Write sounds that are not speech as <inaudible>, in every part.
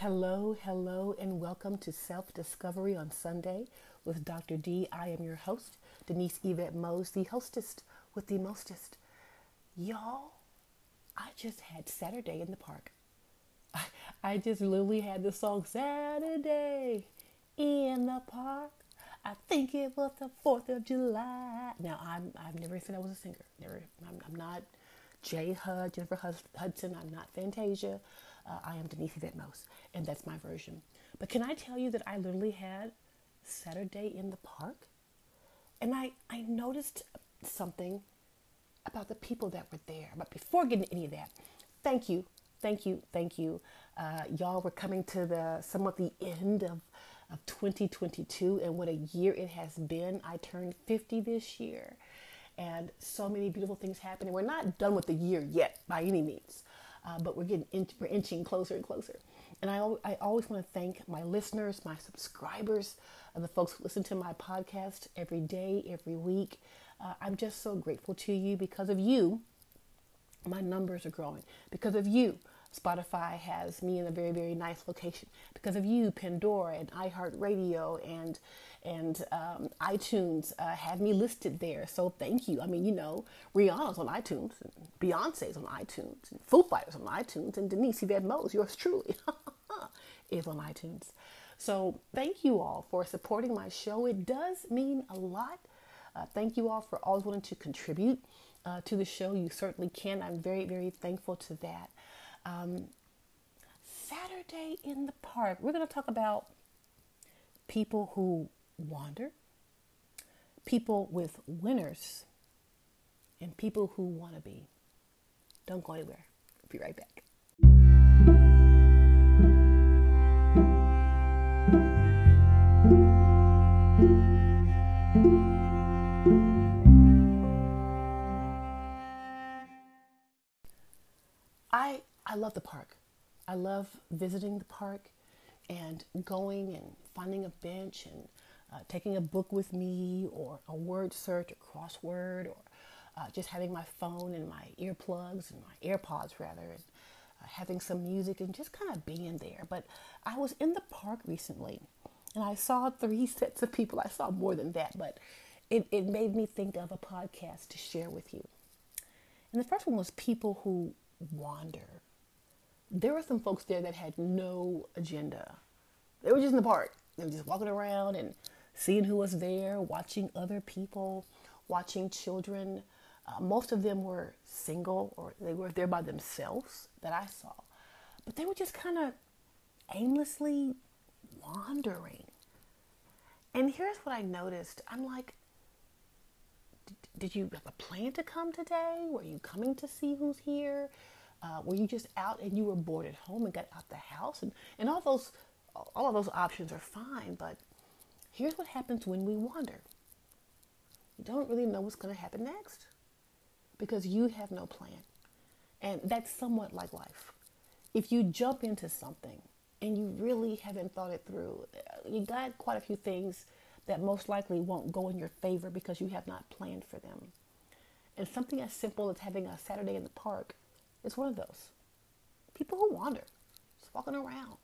Hello, hello, and welcome to Self Discovery on Sunday with Dr. D. I am your host, Denise Yvette Mose, the hostess with the mostest. Y'all, I just had Saturday in the park. I, I just literally had the song Saturday in the park. I think it was the 4th of July. Now, I'm, I've never said I was a singer. Never, I'm, I'm not J. Hud, Jennifer Hudson. I'm not Fantasia. Uh, I am Denise Yvette Mose, and that's my version. But can I tell you that I literally had Saturday in the park? And I, I noticed something about the people that were there. But before getting any of that, thank you, thank you, thank you. Uh, y'all were coming to the somewhat the end of, of 2022, and what a year it has been. I turned 50 this year, and so many beautiful things happening. We're not done with the year yet by any means uh, but we're getting in, we're inching closer and closer. And I, I always want to thank my listeners, my subscribers, the folks who listen to my podcast every day, every week. Uh, I'm just so grateful to you because of you. My numbers are growing because of you. Spotify has me in a very, very nice location because of you, Pandora and iHeartRadio and and um, iTunes uh, me listed there. So thank you. I mean, you know, Rihanna's on iTunes, and Beyonce's on iTunes, and Foo Fighters on iTunes, and Denise Yvette Mose, yours truly, <laughs> is on iTunes. So thank you all for supporting my show. It does mean a lot. Uh, thank you all for always wanting to contribute uh, to the show. You certainly can. I'm very, very thankful to that. Um, Saturday in the park, we're going to talk about people who wander, people with winners, and people who want to be. Don't go anywhere. I'll be right back. I I love the park. I love visiting the park and going and finding a bench and uh, taking a book with me or a word search, or crossword, or uh, just having my phone and my earplugs and my AirPods rather, and uh, having some music and just kind of being there. But I was in the park recently and I saw three <laughs> sets of people. I saw more than that, but it, it made me think of a podcast to share with you. And the first one was people who wander. There were some folks there that had no agenda. They were just in the park. They were just walking around and seeing who was there, watching other people, watching children. Uh, most of them were single or they were there by themselves that I saw. But they were just kind of aimlessly wandering. And here's what I noticed I'm like, did you have a plan to come today? Were you coming to see who's here? Uh, were you just out and you were bored at home and got out the house? And, and all those all of those options are fine, but here's what happens when we wander. You don't really know what's going to happen next because you have no plan. And that's somewhat like life. If you jump into something and you really haven't thought it through, you got quite a few things that most likely won't go in your favor because you have not planned for them. And something as simple as having a Saturday in the park is one of those. People who wander, just walking around,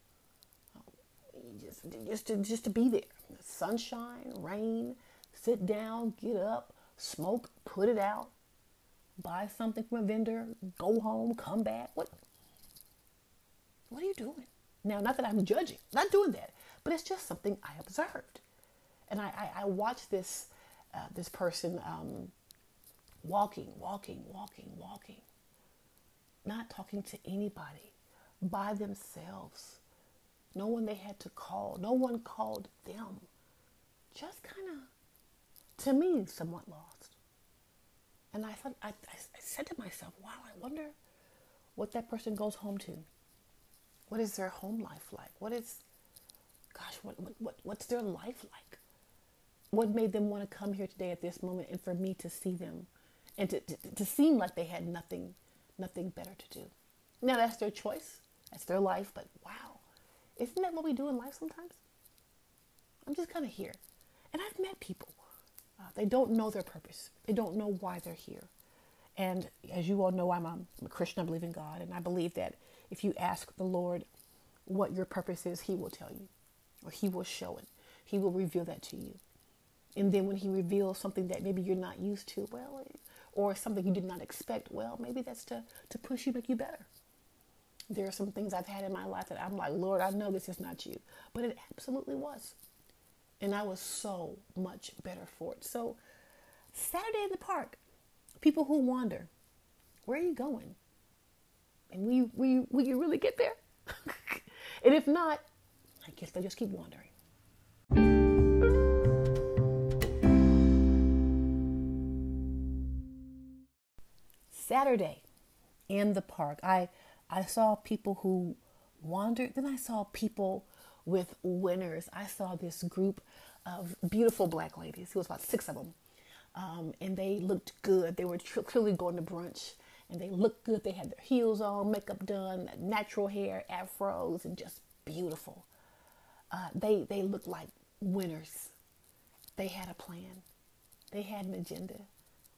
just just to, just to be there. Sunshine, rain, sit down, get up, smoke, put it out, buy something from a vendor, go home, come back. What what are you doing? Now, not that I'm judging, not doing that, but it's just something I observed, and I I, I watched this uh, this person um, walking, walking, walking, walking, not talking to anybody, by themselves no one they had to call. No one called them. Just kind of, to me, somewhat lost. And I thought, I, I, said to myself, wow, I wonder what that person goes home to. What is their home life like? What is, gosh, what, what, what what's their life like? What made them want to come here today at this moment and for me to see them and to, to, to seem like they had nothing, nothing better to do? Now that's their choice. That's their life, but wow isn't that what we do in life sometimes? I'm just kind of here. And I've met people. Uh, they don't know their purpose, they don't know why they're here. And as you all know, I'm a, I'm a Christian, I believe in God, and I believe that if you ask the Lord what your purpose is, He will tell you, or He will show it. He will reveal that to you. And then when He reveals something that maybe you're not used to, well, or something you did not expect, well, maybe that's to, to push you, make you better. There are some things I've had in my life that I'm like, Lord, I know this is not you. But it absolutely was. And I was so much better for it. So, Saturday in the park, people who wander, where are you going? And will you, will you, will you really get there? <laughs> and if not, I guess they'll just keep wandering. Saturday in the park, I I saw people who wandered. Then I saw people with winners. I saw this group of beautiful black ladies. It was about six of them, um, and they looked good. They were tr- clearly going to brunch, and they looked good. They had their heels on, makeup done, natural hair, afros, and just beautiful. Uh, they they looked like winners. They had a plan. They had an agenda.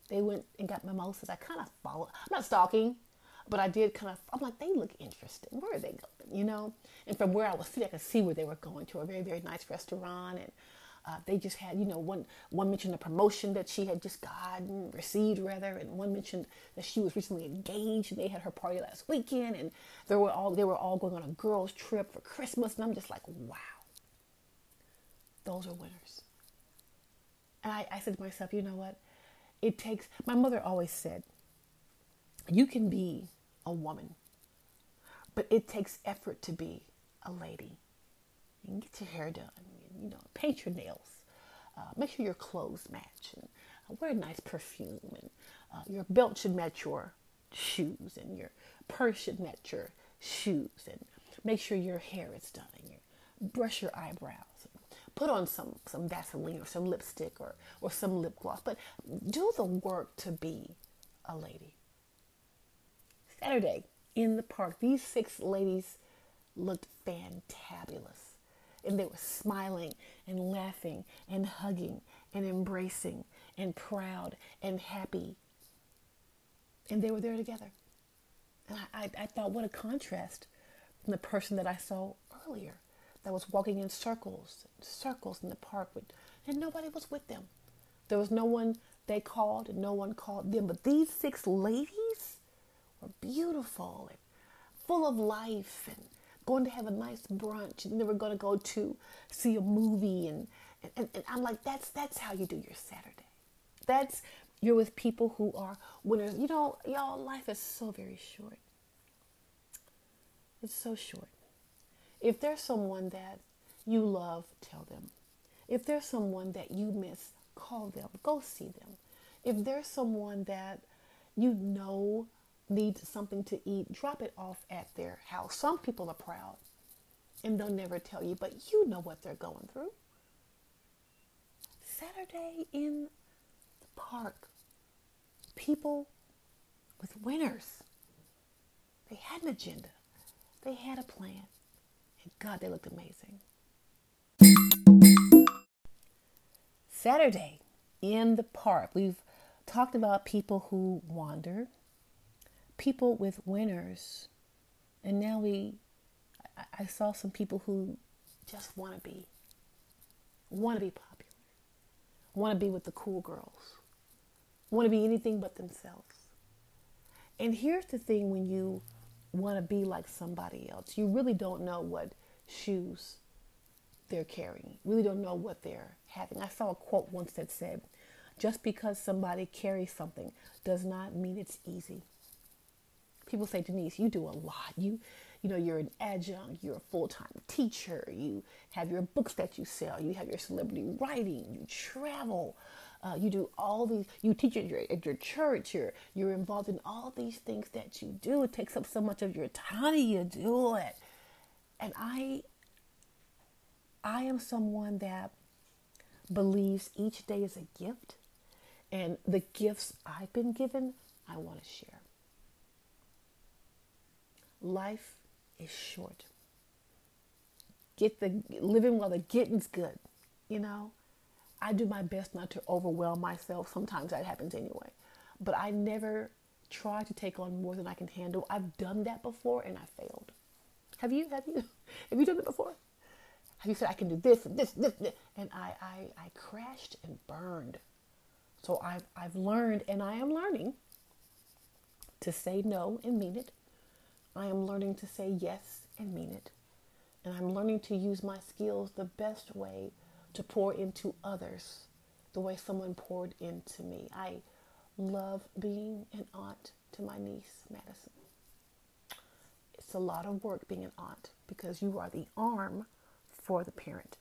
They went and got mimosas. I kind of followed. I'm not stalking. But I did kind of, I'm like, they look interesting. Where are they going? You know? And from where I was sitting, I could see where they were going to a very, very nice restaurant. And uh, they just had, you know, one one mentioned a promotion that she had just gotten, received rather, and one mentioned that she was recently engaged and they had her party last weekend, and they were all they were all going on a girls' trip for Christmas, and I'm just like, wow, those are winners. And I, I said to myself, you know what? It takes. My mother always said, you can be a woman. But it takes effort to be a lady. You can get your hair done, you know, paint your nails, uh, make sure your clothes match, and uh, wear a nice perfume, and uh, your belt should match your shoes, and your purse should match your shoes, and make sure your hair is done, and brush your eyebrows, put on some some Vaseline or some lipstick or or some lip gloss, but do the work to be a lady. Saturday in the park. These six ladies looked fantabulous. And they were smiling and laughing and hugging and embracing and proud and happy. And they were there together. And I, I, I thought, what a contrast from the person that I saw earlier that was walking in circles, circles in the park, with, and nobody was with them. There was no one they called, and no one called them. But these six ladies, were beautiful and full of life and going to have a nice brunch and they were going to go to see a movie and, and, and I'm like that's that's how you do your Saturday. That's you're with people who are winners. You know, y'all life is so very short. It's so short. If there's someone that you love, tell them. If there's someone that you miss, call them. Go see them. If there's someone that you know needs something to eat, drop it off at their house. Some people are proud and they'll never tell you, but you know what they're going through. Saturday in the park, people with winners. They had an agenda, they had a plan, God, they looked amazing. Saturday in the park, we've talked about people who wander people with winners. And now we, I, I saw some people who just want to be, want to be popular, want to be with the cool girls, want to be anything but themselves. And here's the thing when you want to be like somebody else, you really don't know what shoes they're carrying, really don't know what they're having. I saw a quote once that said, just because somebody carries something does not mean it's easy people say, Denise, you do a lot. You, you know, you're an adjunct, you're a full time teacher, you have your books that you sell, you have your celebrity writing, you travel, uh, you do all these, you teach at your, at your church, you're, you're involved in all these things that you do. It takes up so much of your time you do it. And I, I am someone that believes each day is a gift. And the gifts I've been given, I want to share. Life is short. Get the living while the getting's good. You know, I do my best not to overwhelm myself. Sometimes that happens anyway. But I never try to take on more than I can handle. I've done that before and I failed. Have you? Have you? <laughs> Have you done it before? Have you said I can do this and this, this, this? And I, I, I crashed and burned. So I've, I've learned and I am learning to say no and mean it. I am learning to say yes and mean it. And I'm learning to use my skills the best way to pour into others, the way someone poured into me. I love being an aunt to my niece, Madison. It's a lot of work being an aunt because you are the arm for the parent.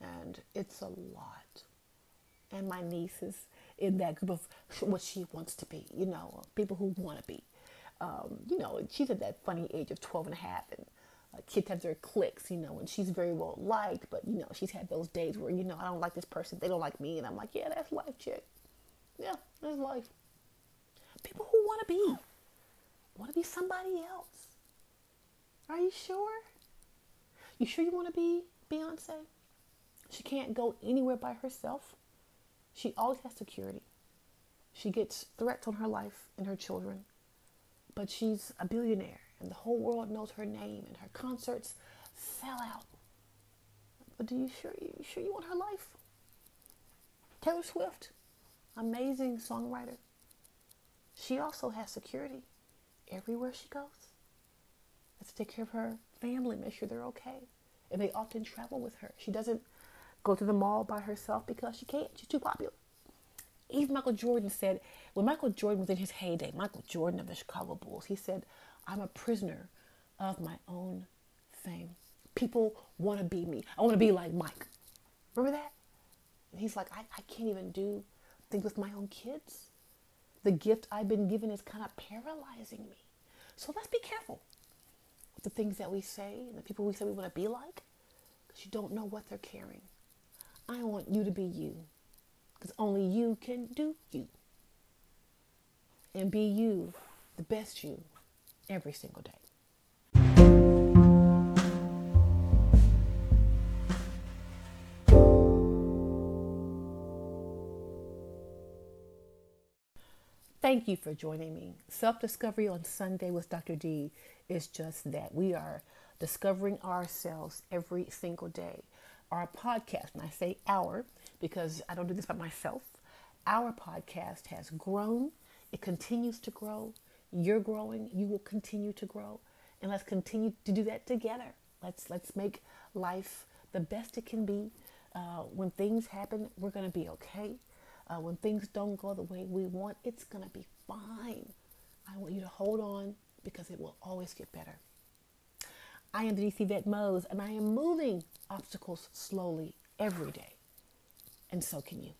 And it's a lot. And my niece is in that group of what she wants to be, you know, people who want to be. Um, you know, she's at that funny age of 12 and a half, and kids have their cliques, you know, and she's very well liked, but, you know, she's had those days where, you know, I don't like this person, they don't like me, and I'm like, yeah, that's life, chick. Yeah, that's life. People who want to be, want to be somebody else. Are you sure? You sure you want to be Beyonce? She can't go anywhere by herself. She always has security. She gets threats on her life and her children, but she's a billionaire and the whole world knows her name and her concerts sell out. But do you sure you sure you want her life? Taylor Swift, amazing songwriter. She also has security everywhere she goes. Let's take care of her family, make sure they're okay. And they often travel with her. She doesn't go to the mall by herself because she can't. She's too popular. Even Michael Jordan said, when Michael Jordan was in his heyday, Michael Jordan of the Chicago Bulls, he said, I'm a prisoner of my own fame. People want to be me. I want to be like Mike. Remember that? And he's like, I, I can't even do things with my own kids. The gift I've been given is kind of paralyzing me. So let's be careful with the things that we say and the people we say we want to be like because you don't know what they're carrying. I want you to be you because only you can do you. And be you, the best you, every single day. Thank you for joining me. Self discovery on Sunday with Dr. D is just that. We are discovering ourselves every single day. Our podcast, and I say our because I don't do this by myself, our podcast has grown, it continues to grow. You're growing, you will continue to grow. And let's continue to do that together. Let's let's make life the best it can be. Uh, when things happen, we're going to be okay. Uh, when things don't go the way we want, it's going to be fine. I want you to hold on because it will always get better. I am Denise Yvette Mose, and I am moving obstacles slowly every day. And so can you.